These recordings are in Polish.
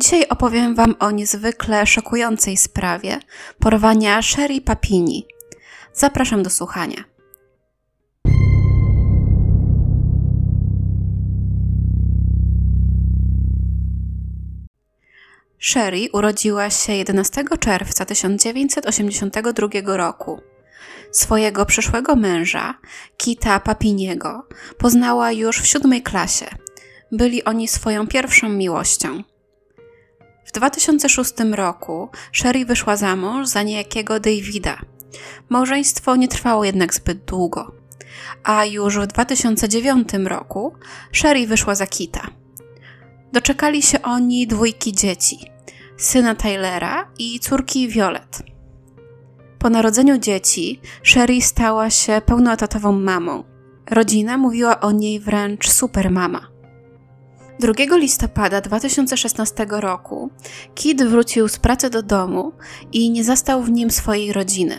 Dzisiaj opowiem Wam o niezwykle szokującej sprawie porwania Sherry Papini. Zapraszam do słuchania. Sherry urodziła się 11 czerwca 1982 roku. Swojego przyszłego męża, Kita Papiniego, poznała już w siódmej klasie. Byli oni swoją pierwszą miłością. W 2006 roku Sherry wyszła za mąż za niejakiego Davida. Małżeństwo nie trwało jednak zbyt długo. A już w 2009 roku Sherry wyszła za Kita. Doczekali się oni dwójki dzieci, syna Tylera i córki Violet. Po narodzeniu dzieci Sherry stała się pełnoetatową mamą. Rodzina mówiła o niej wręcz supermama. 2 listopada 2016 roku Kid wrócił z pracy do domu i nie zastał w nim swojej rodziny.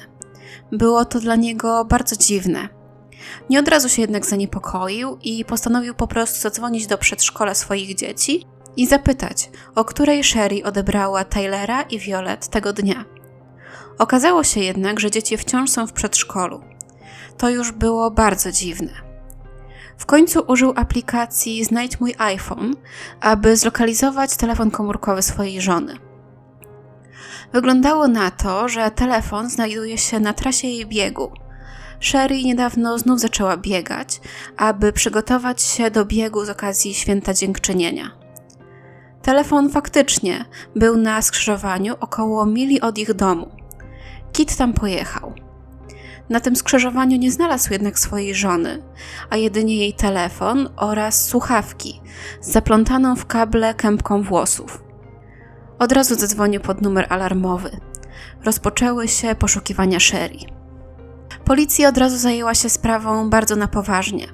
Było to dla niego bardzo dziwne. Nie od razu się jednak zaniepokoił i postanowił po prostu zadzwonić do przedszkola swoich dzieci i zapytać, o której Sherry odebrała Tylera i Violet tego dnia. Okazało się jednak, że dzieci wciąż są w przedszkolu. To już było bardzo dziwne. W końcu użył aplikacji Znajdź mój iPhone, aby zlokalizować telefon komórkowy swojej żony. Wyglądało na to, że telefon znajduje się na trasie jej biegu. Sherry niedawno znów zaczęła biegać, aby przygotować się do biegu z okazji święta dziękczynienia. Telefon faktycznie był na skrzyżowaniu około mili od ich domu. Kit tam pojechał. Na tym skrzyżowaniu nie znalazł jednak swojej żony, a jedynie jej telefon oraz słuchawki z zaplątaną w kable kępką włosów. Od razu zadzwonił pod numer alarmowy. Rozpoczęły się poszukiwania Sherry. Policja od razu zajęła się sprawą bardzo na poważnie.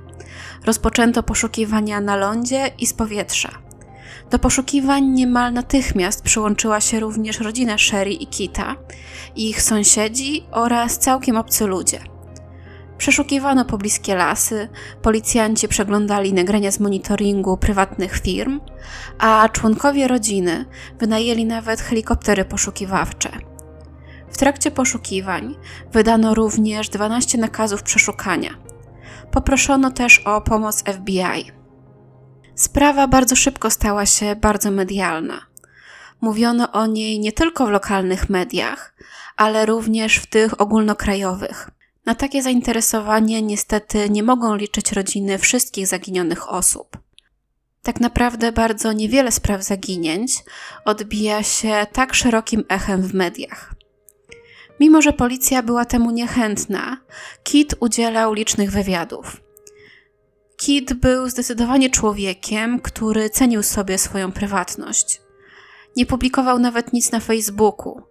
Rozpoczęto poszukiwania na lądzie i z powietrza. Do poszukiwań niemal natychmiast przyłączyła się również rodzina Sherry i Kita, ich sąsiedzi oraz całkiem obcy ludzie. Przeszukiwano pobliskie lasy, policjanci przeglądali nagrania z monitoringu prywatnych firm, a członkowie rodziny wynajęli nawet helikoptery poszukiwawcze. W trakcie poszukiwań wydano również 12 nakazów przeszukania. Poproszono też o pomoc FBI. Sprawa bardzo szybko stała się bardzo medialna. Mówiono o niej nie tylko w lokalnych mediach, ale również w tych ogólnokrajowych. Na takie zainteresowanie niestety nie mogą liczyć rodziny wszystkich zaginionych osób. Tak naprawdę bardzo niewiele spraw zaginięć odbija się tak szerokim echem w mediach. Mimo, że policja była temu niechętna, Kit udzielał licznych wywiadów. Kit był zdecydowanie człowiekiem, który cenił sobie swoją prywatność. Nie publikował nawet nic na Facebooku,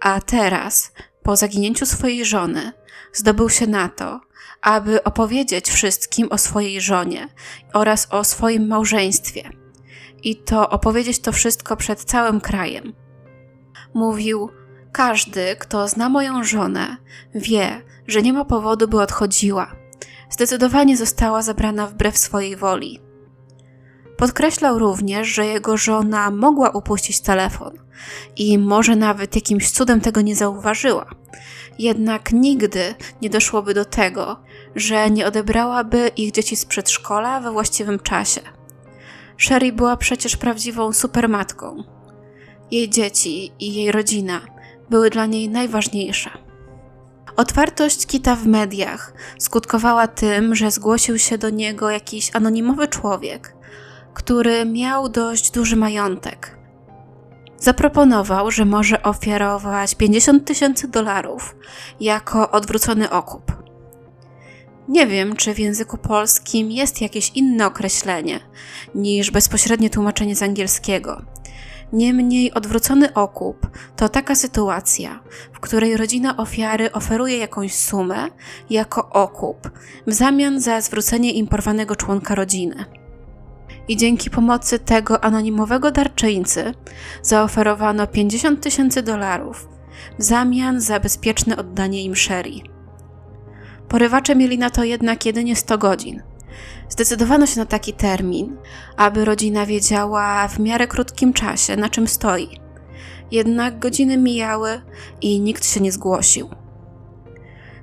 a teraz, po zaginięciu swojej żony, zdobył się na to, aby opowiedzieć wszystkim o swojej żonie oraz o swoim małżeństwie. I to opowiedzieć to wszystko przed całym krajem. Mówił: Każdy, kto zna moją żonę, wie, że nie ma powodu, by odchodziła zdecydowanie została zabrana wbrew swojej woli. Podkreślał również, że jego żona mogła upuścić telefon i może nawet jakimś cudem tego nie zauważyła. Jednak nigdy nie doszłoby do tego, że nie odebrałaby ich dzieci z przedszkola we właściwym czasie. Sherry była przecież prawdziwą supermatką. Jej dzieci i jej rodzina były dla niej najważniejsze. Otwartość Kita w mediach skutkowała tym, że zgłosił się do niego jakiś anonimowy człowiek, który miał dość duży majątek. Zaproponował, że może ofiarować 50 tysięcy dolarów jako odwrócony okup. Nie wiem, czy w języku polskim jest jakieś inne określenie niż bezpośrednie tłumaczenie z angielskiego Niemniej odwrócony okup to taka sytuacja, w której rodzina ofiary oferuje jakąś sumę jako okup w zamian za zwrócenie im porwanego członka rodziny. I dzięki pomocy tego anonimowego darczyńcy zaoferowano 50 tysięcy dolarów w zamian za bezpieczne oddanie im Sherry. Porywacze mieli na to jednak jedynie 100 godzin, Zdecydowano się na taki termin, aby rodzina wiedziała w miarę krótkim czasie, na czym stoi. Jednak godziny mijały i nikt się nie zgłosił.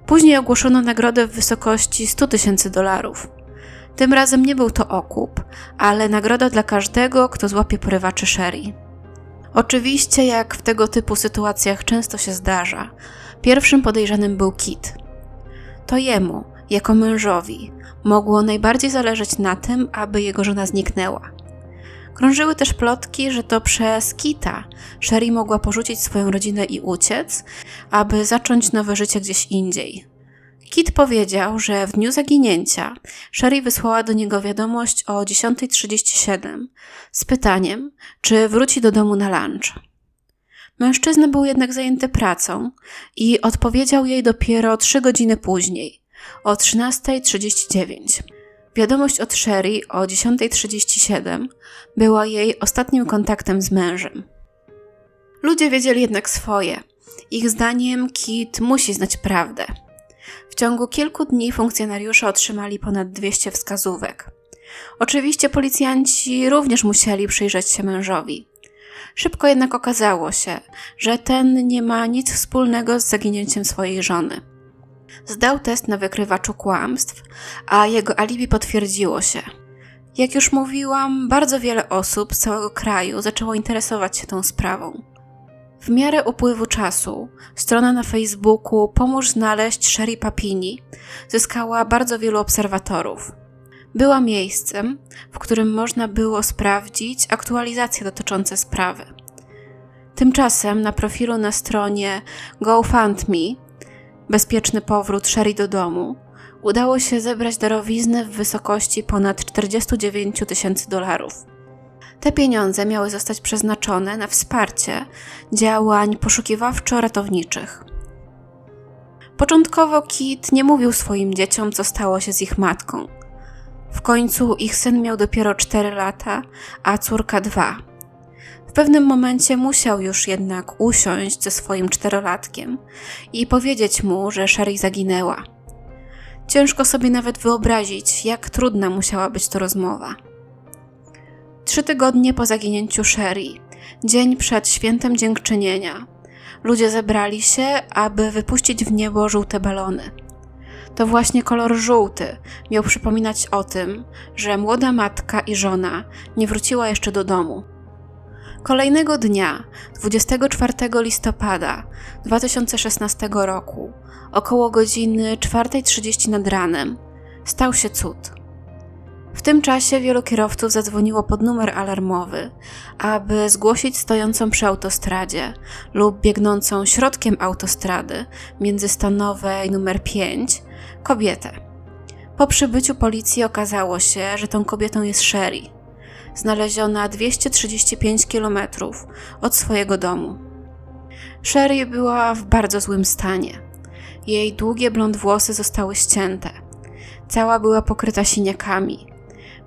Później ogłoszono nagrodę w wysokości 100 tysięcy dolarów. Tym razem nie był to okup, ale nagroda dla każdego, kto złapie porywaczy Sherry. Oczywiście, jak w tego typu sytuacjach często się zdarza, pierwszym podejrzanym był Kit. To jemu, jako mężowi, mogło najbardziej zależeć na tym, aby jego żona zniknęła. Krążyły też plotki, że to przez Kita Sherry mogła porzucić swoją rodzinę i uciec, aby zacząć nowe życie gdzieś indziej. Kit powiedział, że w dniu zaginięcia Sherry wysłała do niego wiadomość o 10.37 z pytaniem, czy wróci do domu na lunch. Mężczyzna był jednak zajęty pracą i odpowiedział jej dopiero trzy godziny później, o 13.39. Wiadomość od Sherry o 10.37 była jej ostatnim kontaktem z mężem. Ludzie wiedzieli jednak swoje. Ich zdaniem Kit musi znać prawdę. W ciągu kilku dni funkcjonariusze otrzymali ponad 200 wskazówek. Oczywiście policjanci również musieli przyjrzeć się mężowi. Szybko jednak okazało się, że ten nie ma nic wspólnego z zaginięciem swojej żony. Zdał test na wykrywaczu kłamstw, a jego alibi potwierdziło się. Jak już mówiłam, bardzo wiele osób z całego kraju zaczęło interesować się tą sprawą. W miarę upływu czasu strona na Facebooku Pomóż znaleźć Sherry Papini zyskała bardzo wielu obserwatorów. Była miejscem, w którym można było sprawdzić aktualizacje dotyczące sprawy. Tymczasem na profilu na stronie GoFundMe Bezpieczny powrót Sherry do domu udało się zebrać darowiznę w wysokości ponad 49 tysięcy dolarów. Te pieniądze miały zostać przeznaczone na wsparcie działań poszukiwawczo-ratowniczych. Początkowo Kit nie mówił swoim dzieciom, co stało się z ich matką. W końcu ich syn miał dopiero 4 lata, a córka 2. W pewnym momencie musiał już jednak usiąść ze swoim czterolatkiem i powiedzieć mu, że Sherry zaginęła. Ciężko sobie nawet wyobrazić, jak trudna musiała być to rozmowa. Trzy tygodnie po zaginięciu Sherry, dzień przed świętem dziękczynienia, ludzie zebrali się, aby wypuścić w niebo żółte balony. To właśnie kolor żółty miał przypominać o tym, że młoda matka i żona nie wróciła jeszcze do domu. Kolejnego dnia, 24 listopada 2016 roku, około godziny 4.30 nad ranem, stał się cud. W tym czasie wielu kierowców zadzwoniło pod numer alarmowy, aby zgłosić stojącą przy autostradzie lub biegnącą środkiem autostrady międzystanowej numer 5 kobietę. Po przybyciu policji okazało się, że tą kobietą jest Sherry, znaleziona 235 km od swojego domu. Sherry była w bardzo złym stanie. Jej długie blond włosy zostały ścięte. Cała była pokryta siniakami.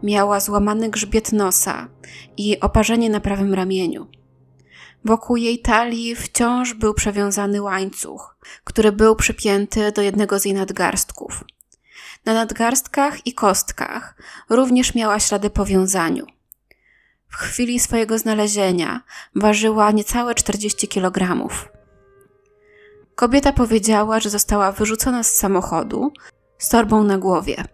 Miała złamany grzbiet nosa i oparzenie na prawym ramieniu. Wokół jej talii wciąż był przewiązany łańcuch, który był przypięty do jednego z jej nadgarstków. Na nadgarstkach i kostkach również miała ślady po wiązaniu. W chwili swojego znalezienia ważyła niecałe 40 kg. Kobieta powiedziała, że została wyrzucona z samochodu z torbą na głowie.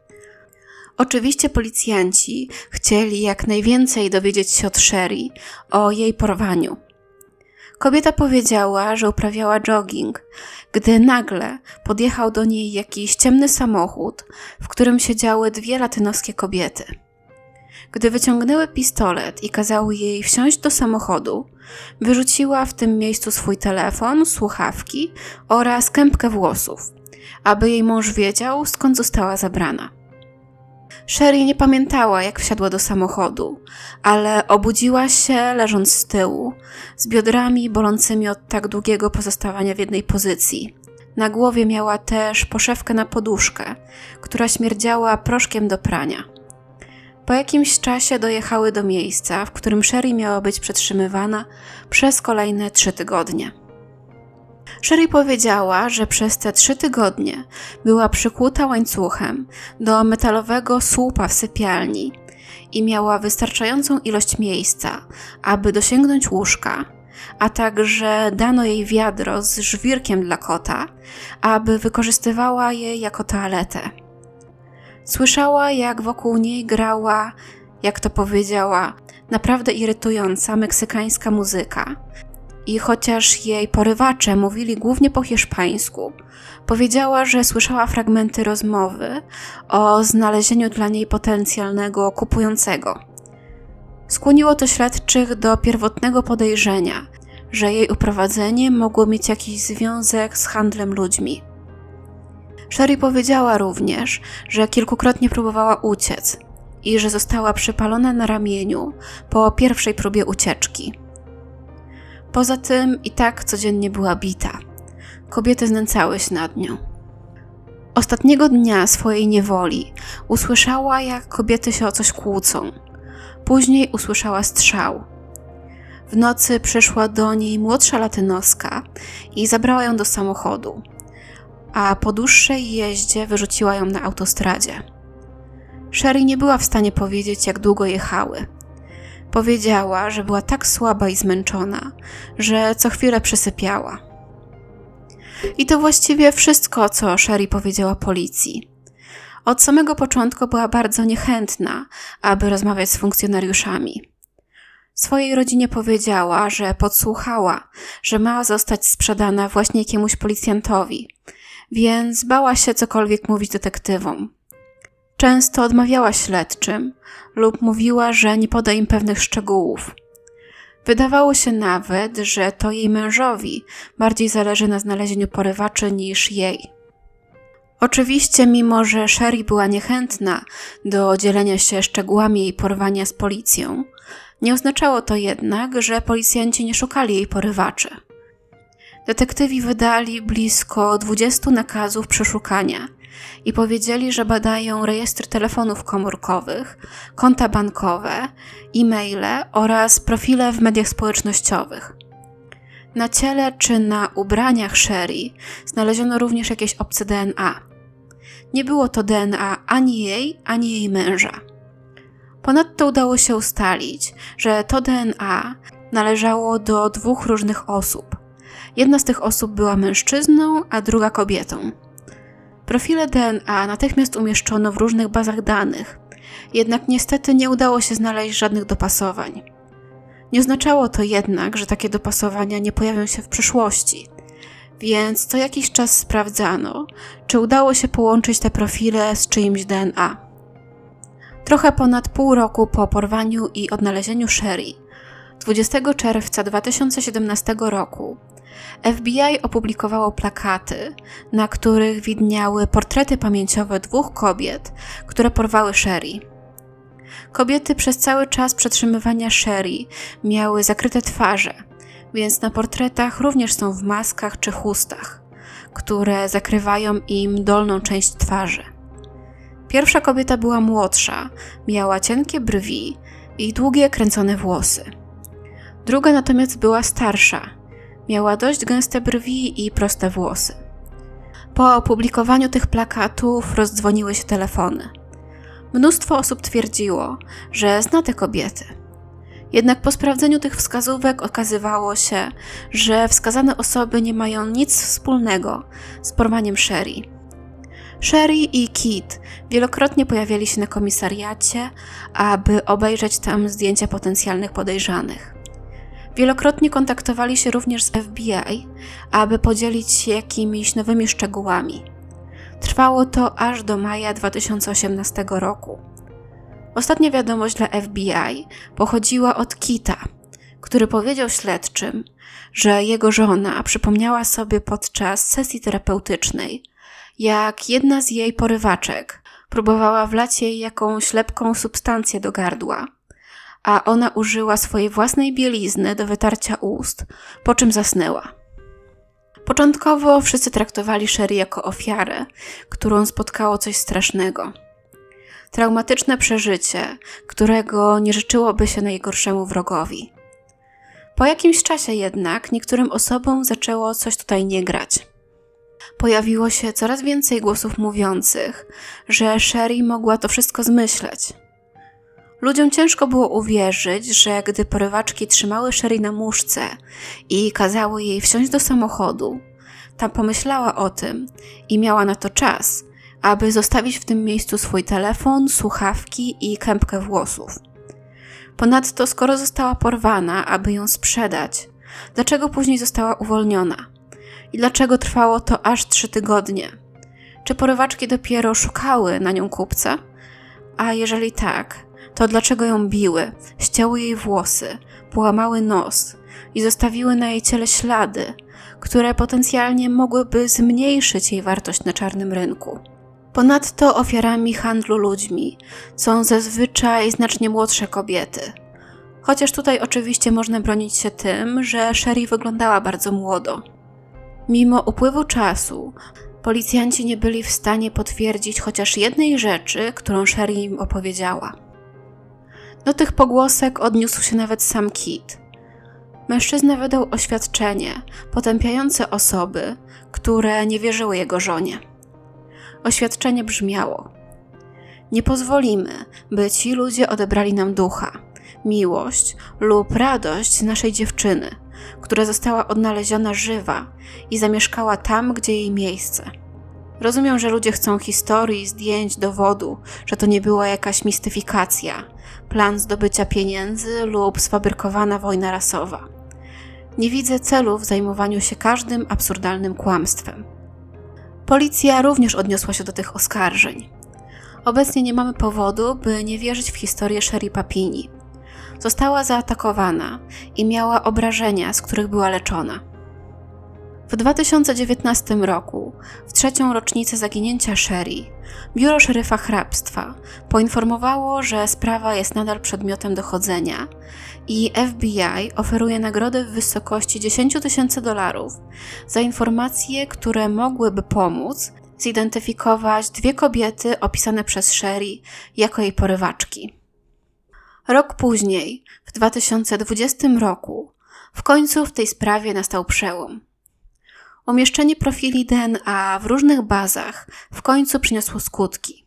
Oczywiście policjanci chcieli jak najwięcej dowiedzieć się od Sherry o jej porwaniu. Kobieta powiedziała, że uprawiała jogging, gdy nagle podjechał do niej jakiś ciemny samochód, w którym siedziały dwie latynoskie kobiety. Gdy wyciągnęły pistolet i kazały jej wsiąść do samochodu, wyrzuciła w tym miejscu swój telefon, słuchawki oraz kępkę włosów, aby jej mąż wiedział, skąd została zabrana. Sherry nie pamiętała, jak wsiadła do samochodu, ale obudziła się leżąc z tyłu, z biodrami bolącymi od tak długiego pozostawania w jednej pozycji. Na głowie miała też poszewkę na poduszkę, która śmierdziała proszkiem do prania. Po jakimś czasie dojechały do miejsca, w którym Sherry miała być przetrzymywana przez kolejne trzy tygodnie. Sherry powiedziała, że przez te trzy tygodnie była przykuta łańcuchem do metalowego słupa w sypialni i miała wystarczającą ilość miejsca, aby dosięgnąć łóżka, a także dano jej wiadro z żwirkiem dla kota, aby wykorzystywała je jako toaletę. Słyszała, jak wokół niej grała, jak to powiedziała, naprawdę irytująca meksykańska muzyka. I chociaż jej porywacze mówili głównie po hiszpańsku, powiedziała, że słyszała fragmenty rozmowy o znalezieniu dla niej potencjalnego kupującego. Skłoniło to śledczych do pierwotnego podejrzenia, że jej uprowadzenie mogło mieć jakiś związek z handlem ludźmi. Sherry powiedziała również, że kilkukrotnie próbowała uciec i że została przypalona na ramieniu po pierwszej próbie ucieczki. Poza tym i tak codziennie była bita. Kobiety znęcały się nad nią. Ostatniego dnia swojej niewoli usłyszała, jak kobiety się o coś kłócą. Później usłyszała strzał. W nocy przyszła do niej młodsza latynoska i zabrała ją do samochodu, a po dłuższej jeździe wyrzuciła ją na autostradzie. Sherry nie była w stanie powiedzieć, jak długo jechały. Powiedziała, że była tak słaba i zmęczona, że co chwilę przysypiała. I to właściwie wszystko, co Sherry powiedziała policji. Od samego początku była bardzo niechętna, aby rozmawiać z funkcjonariuszami. Swojej rodzinie powiedziała, że podsłuchała, że ma zostać sprzedana właśnie jakiemuś policjantowi, więc bała się cokolwiek mówić detektywom. Często odmawiała śledczym lub mówiła, że nie poda im pewnych szczegółów. Wydawało się nawet, że to jej mężowi bardziej zależy na znalezieniu porywaczy niż jej. Oczywiście, mimo że Sherry była niechętna do dzielenia się szczegółami jej porwania z policją, nie oznaczało to jednak, że policjanci nie szukali jej porywaczy. Detektywi wydali blisko 20 nakazów przeszukania i powiedzieli, że badają rejestr telefonów komórkowych, konta bankowe, e-maile oraz profile w mediach społecznościowych. Na ciele czy na ubraniach Sherry znaleziono również jakieś obce DNA. Nie było to DNA ani jej, ani jej męża. Ponadto udało się ustalić, że to DNA należało do dwóch różnych osób. Jedna z tych osób była mężczyzną, a druga kobietą. Profile DNA natychmiast umieszczono w różnych bazach danych, jednak niestety nie udało się znaleźć żadnych dopasowań. Nie oznaczało to jednak, że takie dopasowania nie pojawią się w przyszłości, więc co jakiś czas sprawdzano, czy udało się połączyć te profile z czyimś DNA. Trochę ponad pół roku po porwaniu i odnalezieniu Sherry, 20 czerwca 2017 roku, FBI opublikowało plakaty, na których widniały portrety pamięciowe dwóch kobiet, które porwały Sherry. Kobiety przez cały czas przetrzymywania Sherry miały zakryte twarze, więc na portretach również są w maskach czy chustach, które zakrywają im dolną część twarzy. Pierwsza kobieta była młodsza, miała cienkie brwi i długie kręcone włosy. Druga natomiast była starsza, Miała dość gęste brwi i proste włosy. Po opublikowaniu tych plakatów rozdzwoniły się telefony. Mnóstwo osób twierdziło, że zna te kobiety. Jednak po sprawdzeniu tych wskazówek okazywało się, że wskazane osoby nie mają nic wspólnego z porwaniem Sherry. Sherry i Kit wielokrotnie pojawiali się na komisariacie, aby obejrzeć tam zdjęcia potencjalnych podejrzanych. Wielokrotnie kontaktowali się również z FBI, aby podzielić się jakimiś nowymi szczegółami. Trwało to aż do maja 2018 roku. Ostatnia wiadomość dla FBI pochodziła od Kita, który powiedział śledczym, że jego żona przypomniała sobie podczas sesji terapeutycznej, jak jedna z jej porywaczek próbowała wlać jej jakąś lepką substancję do gardła a ona użyła swojej własnej bielizny do wytarcia ust, po czym zasnęła. Początkowo wszyscy traktowali Sherry jako ofiarę, którą spotkało coś strasznego. Traumatyczne przeżycie, którego nie życzyłoby się najgorszemu wrogowi. Po jakimś czasie jednak niektórym osobom zaczęło coś tutaj nie grać. Pojawiło się coraz więcej głosów mówiących, że Sherry mogła to wszystko zmyśleć. Ludziom ciężko było uwierzyć, że gdy porywaczki trzymały Sherry na muszce i kazały jej wsiąść do samochodu, tam pomyślała o tym i miała na to czas, aby zostawić w tym miejscu swój telefon, słuchawki i kępkę włosów. Ponadto, skoro została porwana, aby ją sprzedać, dlaczego później została uwolniona? I dlaczego trwało to aż trzy tygodnie? Czy porywaczki dopiero szukały na nią kupca? A jeżeli tak, to dlaczego ją biły, ścięły jej włosy, połamały nos i zostawiły na jej ciele ślady, które potencjalnie mogłyby zmniejszyć jej wartość na czarnym rynku? Ponadto ofiarami handlu ludźmi są zazwyczaj znacznie młodsze kobiety. Chociaż tutaj oczywiście można bronić się tym, że Sherry wyglądała bardzo młodo. Mimo upływu czasu, policjanci nie byli w stanie potwierdzić chociaż jednej rzeczy, którą Sherry im opowiedziała. Do tych pogłosek odniósł się nawet sam Kit. Mężczyzna wydał oświadczenie potępiające osoby, które nie wierzyły jego żonie. Oświadczenie brzmiało: Nie pozwolimy, by ci ludzie odebrali nam ducha, miłość lub radość naszej dziewczyny, która została odnaleziona żywa i zamieszkała tam, gdzie jej miejsce. Rozumiem, że ludzie chcą historii, zdjęć, dowodu, że to nie była jakaś mistyfikacja, plan zdobycia pieniędzy lub sfabrykowana wojna rasowa. Nie widzę celu w zajmowaniu się każdym absurdalnym kłamstwem. Policja również odniosła się do tych oskarżeń. Obecnie nie mamy powodu, by nie wierzyć w historię Sherry Papini. Została zaatakowana i miała obrażenia, z których była leczona. W 2019 roku, w trzecią rocznicę zaginięcia Sherry, biuro szeryfa hrabstwa poinformowało, że sprawa jest nadal przedmiotem dochodzenia i FBI oferuje nagrodę w wysokości 10 tysięcy dolarów za informacje, które mogłyby pomóc zidentyfikować dwie kobiety opisane przez Sherry jako jej porywaczki. Rok później, w 2020 roku, w końcu w tej sprawie nastał przełom. Umieszczenie profili DNA w różnych bazach w końcu przyniosło skutki.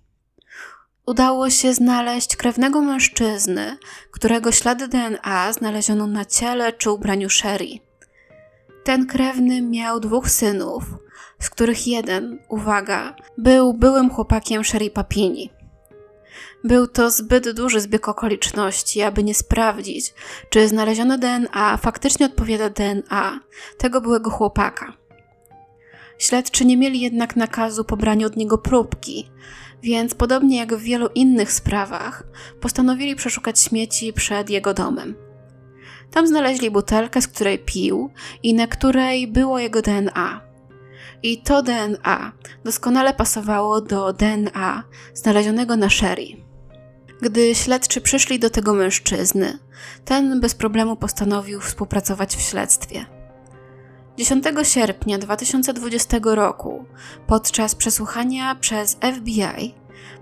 Udało się znaleźć krewnego mężczyzny, którego ślady DNA znaleziono na ciele czy ubraniu Sherry. Ten krewny miał dwóch synów, z których jeden, uwaga, był byłym chłopakiem Sherry Papini. Był to zbyt duży zbieg okoliczności, aby nie sprawdzić, czy znalezione DNA faktycznie odpowiada DNA tego byłego chłopaka. Śledczy nie mieli jednak nakazu pobrania od niego próbki, więc podobnie jak w wielu innych sprawach, postanowili przeszukać śmieci przed jego domem. Tam znaleźli butelkę, z której pił i na której było jego DNA. I to DNA doskonale pasowało do DNA znalezionego na Sherry. Gdy śledczy przyszli do tego mężczyzny, ten bez problemu postanowił współpracować w śledztwie. 10 sierpnia 2020 roku, podczas przesłuchania przez FBI,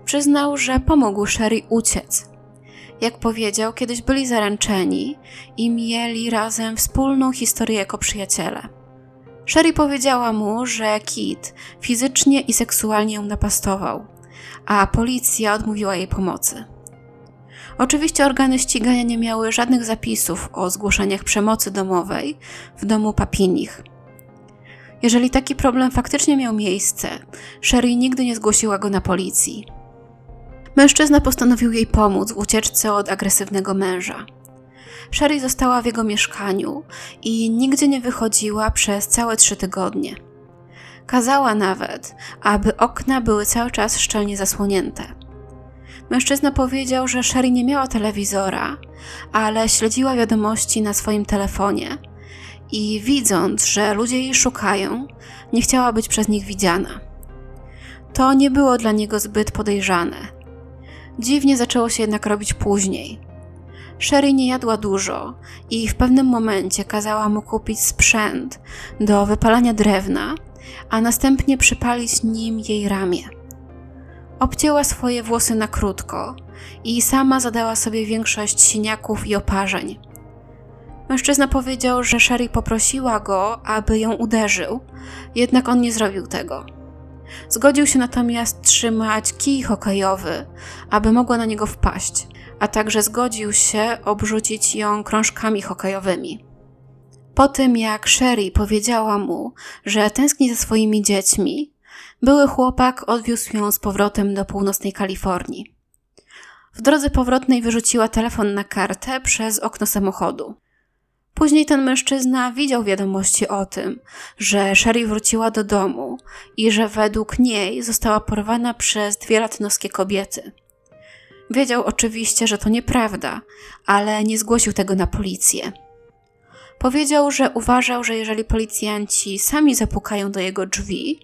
przyznał, że pomógł Sherry uciec. Jak powiedział, kiedyś byli zaręczeni i mieli razem wspólną historię jako przyjaciele. Sherry powiedziała mu, że Kit fizycznie i seksualnie ją napastował, a policja odmówiła jej pomocy. Oczywiście organy ścigania nie miały żadnych zapisów o zgłoszeniach przemocy domowej w domu Papinich. Jeżeli taki problem faktycznie miał miejsce, Sherry nigdy nie zgłosiła go na policji. Mężczyzna postanowił jej pomóc w ucieczce od agresywnego męża. Sherry została w jego mieszkaniu i nigdzie nie wychodziła przez całe trzy tygodnie. Kazała nawet, aby okna były cały czas szczelnie zasłonięte. Mężczyzna powiedział, że Sherry nie miała telewizora, ale śledziła wiadomości na swoim telefonie i widząc, że ludzie jej szukają, nie chciała być przez nich widziana. To nie było dla niego zbyt podejrzane. Dziwnie zaczęło się jednak robić później. Sherry nie jadła dużo i w pewnym momencie kazała mu kupić sprzęt do wypalania drewna, a następnie przypalić nim jej ramię. Obcięła swoje włosy na krótko i sama zadała sobie większość siniaków i oparzeń. Mężczyzna powiedział, że Sherry poprosiła go, aby ją uderzył, jednak on nie zrobił tego. Zgodził się natomiast trzymać kij hokejowy, aby mogła na niego wpaść, a także zgodził się obrzucić ją krążkami hokejowymi. Po tym jak Sherry powiedziała mu, że tęskni za swoimi dziećmi, były chłopak odwiózł ją z powrotem do północnej Kalifornii. W drodze powrotnej wyrzuciła telefon na kartę przez okno samochodu. Później ten mężczyzna widział wiadomości o tym, że Sherry wróciła do domu i że według niej została porwana przez dwie latynoskie kobiety. Wiedział oczywiście, że to nieprawda, ale nie zgłosił tego na policję. Powiedział, że uważał, że jeżeli policjanci sami zapukają do jego drzwi,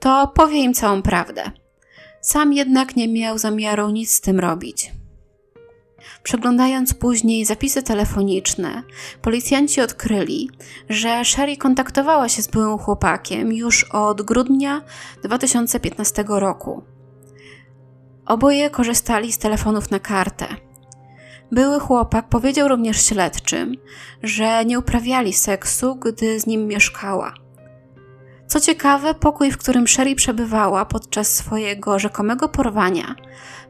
to powie im całą prawdę. Sam jednak nie miał zamiaru nic z tym robić. Przeglądając później zapisy telefoniczne, policjanci odkryli, że Sherry kontaktowała się z byłym chłopakiem już od grudnia 2015 roku. Oboje korzystali z telefonów na kartę. Były chłopak powiedział również śledczym, że nie uprawiali seksu, gdy z nim mieszkała. Co ciekawe, pokój, w którym Sherry przebywała podczas swojego rzekomego porwania,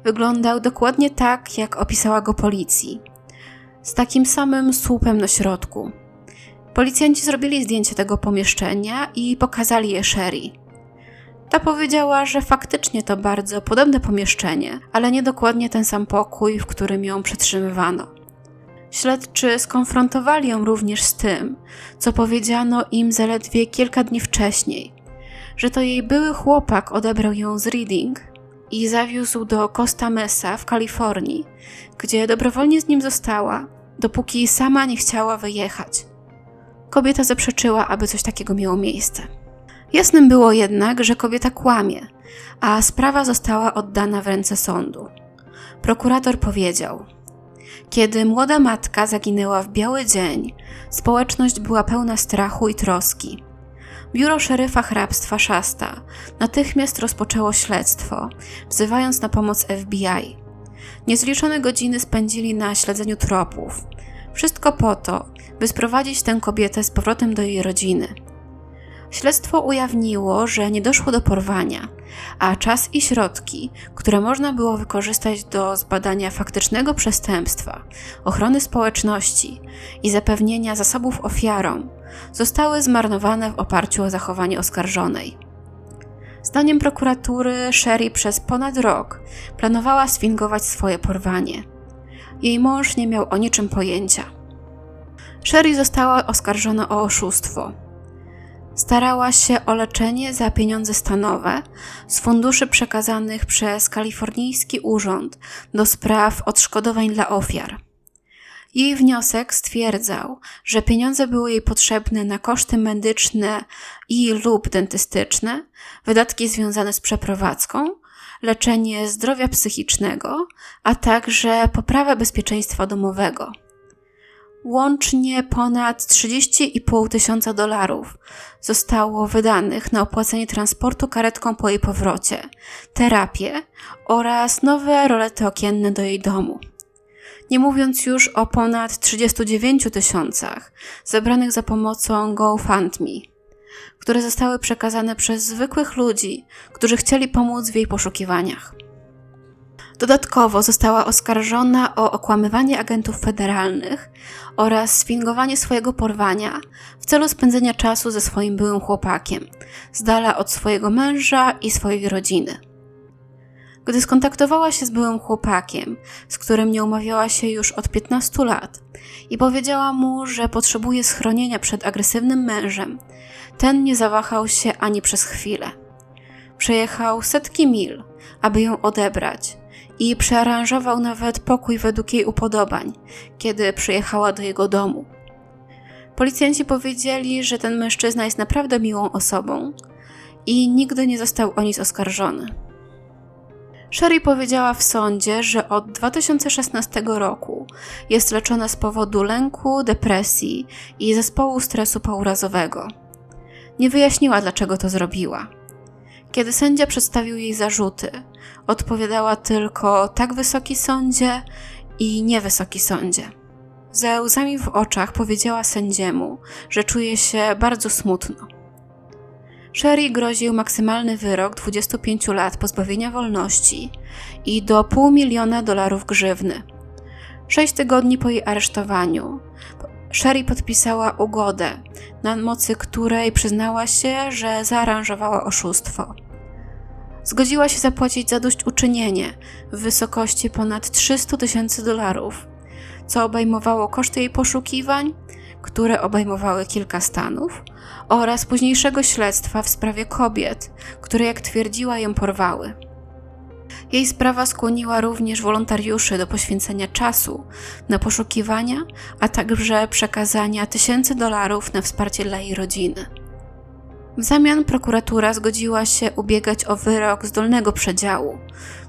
wyglądał dokładnie tak, jak opisała go policji. Z takim samym słupem na środku. Policjanci zrobili zdjęcie tego pomieszczenia i pokazali je Sherry. Ta powiedziała, że faktycznie to bardzo podobne pomieszczenie, ale nie dokładnie ten sam pokój, w którym ją przetrzymywano. Śledczy skonfrontowali ją również z tym, co powiedziano im zaledwie kilka dni wcześniej, że to jej były chłopak odebrał ją z Reading i zawiózł do Costa Mesa w Kalifornii, gdzie dobrowolnie z nim została, dopóki sama nie chciała wyjechać. Kobieta zaprzeczyła, aby coś takiego miało miejsce. Jasnym było jednak, że kobieta kłamie, a sprawa została oddana w ręce sądu. Prokurator powiedział: Kiedy młoda matka zaginęła w biały dzień, społeczność była pełna strachu i troski. Biuro szeryfa hrabstwa Shasta natychmiast rozpoczęło śledztwo, wzywając na pomoc FBI. Niezliczone godziny spędzili na śledzeniu tropów. Wszystko po to, by sprowadzić tę kobietę z powrotem do jej rodziny. Śledztwo ujawniło, że nie doszło do porwania, a czas i środki, które można było wykorzystać do zbadania faktycznego przestępstwa, ochrony społeczności i zapewnienia zasobów ofiarom, zostały zmarnowane w oparciu o zachowanie oskarżonej. Zdaniem prokuratury, Sherry przez ponad rok planowała sfingować swoje porwanie. Jej mąż nie miał o niczym pojęcia. Sherry została oskarżona o oszustwo. Starała się o leczenie za pieniądze stanowe z funduszy przekazanych przez kalifornijski urząd do spraw odszkodowań dla ofiar. Jej wniosek stwierdzał, że pieniądze były jej potrzebne na koszty medyczne i lub dentystyczne, wydatki związane z przeprowadzką, leczenie zdrowia psychicznego, a także poprawę bezpieczeństwa domowego. Łącznie ponad 30,5 tysiąca dolarów zostało wydanych na opłacenie transportu karetką po jej powrocie, terapię oraz nowe rolety okienne do jej domu nie mówiąc już o ponad 39 tysiącach zebranych za pomocą GoFundMe, które zostały przekazane przez zwykłych ludzi, którzy chcieli pomóc w jej poszukiwaniach. Dodatkowo została oskarżona o okłamywanie agentów federalnych oraz sfingowanie swojego porwania w celu spędzenia czasu ze swoim byłym chłopakiem, z dala od swojego męża i swojej rodziny. Gdy skontaktowała się z byłym chłopakiem, z którym nie umawiała się już od 15 lat, i powiedziała mu, że potrzebuje schronienia przed agresywnym mężem, ten nie zawahał się ani przez chwilę. Przejechał setki mil, aby ją odebrać i przearanżował nawet pokój według jej upodobań, kiedy przyjechała do jego domu. Policjanci powiedzieli, że ten mężczyzna jest naprawdę miłą osobą i nigdy nie został o nic oskarżony. Sherry powiedziała w sądzie, że od 2016 roku jest leczona z powodu lęku, depresji i zespołu stresu pourazowego. Nie wyjaśniła, dlaczego to zrobiła. Kiedy sędzia przedstawił jej zarzuty, odpowiadała tylko tak wysoki sądzie i nie wysoki sądzie. Ze łzami w oczach powiedziała sędziemu, że czuje się bardzo smutno. Sherry groził maksymalny wyrok 25 lat pozbawienia wolności i do pół miliona dolarów grzywny. Sześć tygodni po jej aresztowaniu Sherry podpisała ugodę, na mocy której przyznała się, że zaaranżowała oszustwo. Zgodziła się zapłacić zadośćuczynienie w wysokości ponad 300 tysięcy dolarów, co obejmowało koszty jej poszukiwań, które obejmowały kilka stanów, oraz późniejszego śledztwa w sprawie kobiet, które, jak twierdziła, ją porwały. Jej sprawa skłoniła również wolontariuszy do poświęcenia czasu na poszukiwania, a także przekazania tysięcy dolarów na wsparcie dla jej rodziny. W zamian prokuratura zgodziła się ubiegać o wyrok z dolnego przedziału,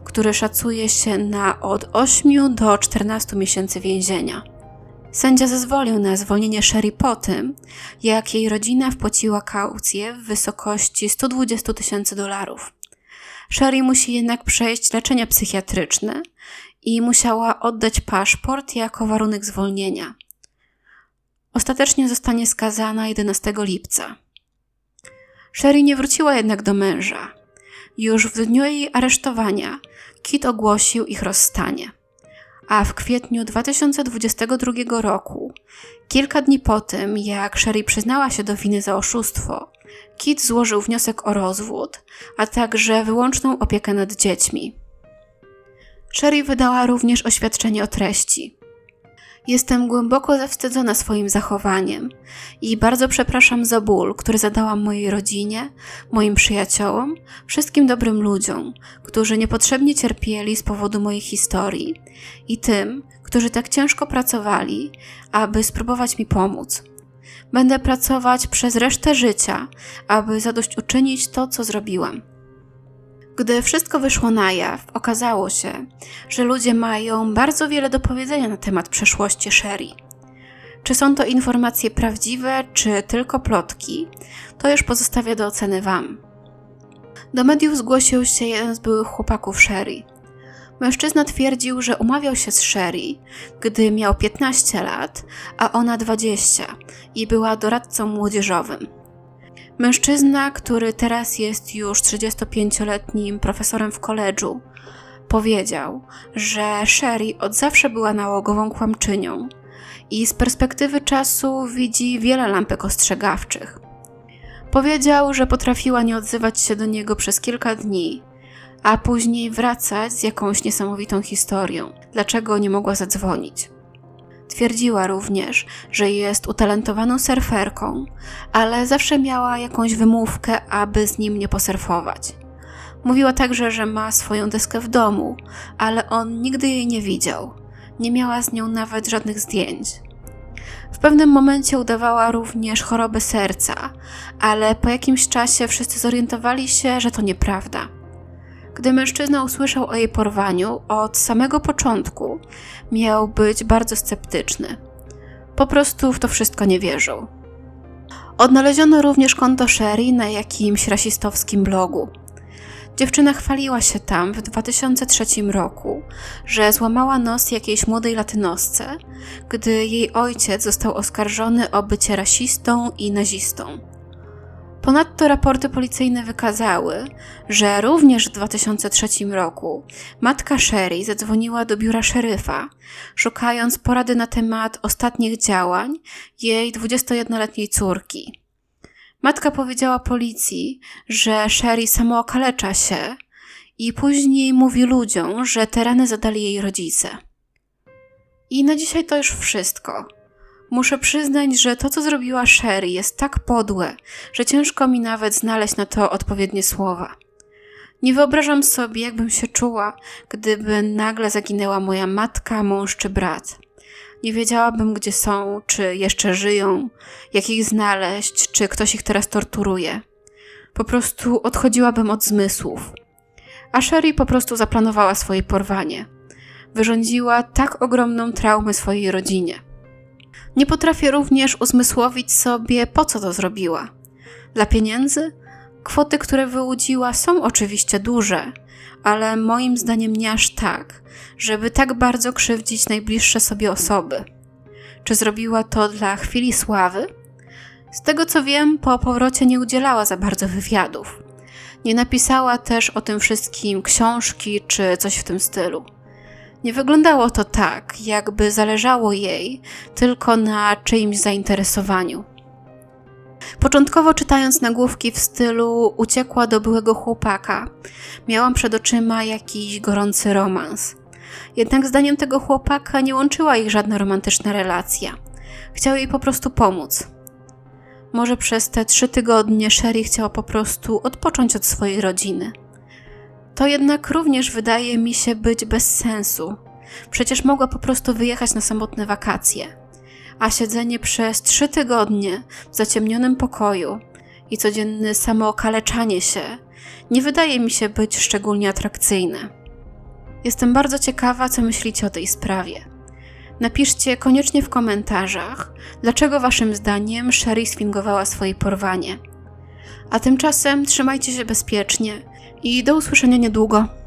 który szacuje się na od 8 do 14 miesięcy więzienia. Sędzia zezwolił na zwolnienie Sherry po tym, jak jej rodzina wpłaciła kaucję w wysokości 120 tysięcy dolarów. Sherry musi jednak przejść leczenie psychiatryczne i musiała oddać paszport jako warunek zwolnienia. Ostatecznie zostanie skazana 11 lipca. Sherry nie wróciła jednak do męża. Już w dniu jej aresztowania Kit ogłosił ich rozstanie. A w kwietniu 2022 roku, kilka dni po tym, jak Sherry przyznała się do winy za oszustwo, Kit złożył wniosek o rozwód, a także wyłączną opiekę nad dziećmi. Sherry wydała również oświadczenie o treści. Jestem głęboko zawstydzona swoim zachowaniem i bardzo przepraszam za ból, który zadałam mojej rodzinie, moim przyjaciołom, wszystkim dobrym ludziom, którzy niepotrzebnie cierpieli z powodu mojej historii i tym, którzy tak ciężko pracowali, aby spróbować mi pomóc. Będę pracować przez resztę życia, aby zadośćuczynić to, co zrobiłam. Gdy wszystko wyszło na jaw, okazało się, że ludzie mają bardzo wiele do powiedzenia na temat przeszłości Sherry. Czy są to informacje prawdziwe, czy tylko plotki, to już pozostawia do oceny Wam. Do mediów zgłosił się jeden z byłych chłopaków Sherry. Mężczyzna twierdził, że umawiał się z Sherry, gdy miał 15 lat, a ona 20 i była doradcą młodzieżowym. Mężczyzna, który teraz jest już 35-letnim profesorem w koledżu, powiedział, że Sherry od zawsze była nałogową kłamczynią i z perspektywy czasu widzi wiele lampek ostrzegawczych. Powiedział, że potrafiła nie odzywać się do niego przez kilka dni, a później wracać z jakąś niesamowitą historią, dlaczego nie mogła zadzwonić. Twierdziła również, że jest utalentowaną surferką, ale zawsze miała jakąś wymówkę, aby z nim nie posurfować. Mówiła także, że ma swoją deskę w domu, ale on nigdy jej nie widział. Nie miała z nią nawet żadnych zdjęć. W pewnym momencie udawała również chorobę serca, ale po jakimś czasie wszyscy zorientowali się, że to nieprawda. Gdy mężczyzna usłyszał o jej porwaniu, od samego początku miał być bardzo sceptyczny. Po prostu w to wszystko nie wierzył. Odnaleziono również konto Sherry na jakimś rasistowskim blogu. Dziewczyna chwaliła się tam w 2003 roku, że złamała nos jakiejś młodej latynosce, gdy jej ojciec został oskarżony o bycie rasistą i nazistą. Ponadto raporty policyjne wykazały, że również w 2003 roku matka Sherry zadzwoniła do biura szeryfa, szukając porady na temat ostatnich działań jej 21-letniej córki. Matka powiedziała policji, że Sherry samookalecza się i później mówi ludziom, że te rany zadali jej rodzice. I na dzisiaj to już wszystko. Muszę przyznać, że to, co zrobiła Sherry, jest tak podłe, że ciężko mi nawet znaleźć na to odpowiednie słowa. Nie wyobrażam sobie, jakbym się czuła, gdyby nagle zaginęła moja matka, mąż czy brat. Nie wiedziałabym, gdzie są, czy jeszcze żyją, jak ich znaleźć, czy ktoś ich teraz torturuje. Po prostu odchodziłabym od zmysłów. A Sherry po prostu zaplanowała swoje porwanie. Wyrządziła tak ogromną traumę swojej rodzinie. Nie potrafię również uzmysłowić sobie, po co to zrobiła. Dla pieniędzy? Kwoty, które wyłudziła, są oczywiście duże, ale moim zdaniem nie aż tak, żeby tak bardzo krzywdzić najbliższe sobie osoby. Czy zrobiła to dla chwili sławy? Z tego co wiem, po powrocie nie udzielała za bardzo wywiadów. Nie napisała też o tym wszystkim książki czy coś w tym stylu. Nie wyglądało to tak, jakby zależało jej tylko na czyimś zainteresowaniu. Początkowo czytając nagłówki w stylu uciekła do byłego chłopaka, miałam przed oczyma jakiś gorący romans. Jednak zdaniem tego chłopaka nie łączyła ich żadna romantyczna relacja. Chciał jej po prostu pomóc. Może przez te trzy tygodnie Sherry chciała po prostu odpocząć od swojej rodziny. To jednak również wydaje mi się być bez sensu. Przecież mogła po prostu wyjechać na samotne wakacje. A siedzenie przez trzy tygodnie w zaciemnionym pokoju i codzienne samookaleczanie się nie wydaje mi się być szczególnie atrakcyjne. Jestem bardzo ciekawa, co myślicie o tej sprawie. Napiszcie koniecznie w komentarzach, dlaczego waszym zdaniem Sherry sfingowała swoje porwanie. A tymczasem trzymajcie się bezpiecznie i do usłyszenia niedługo.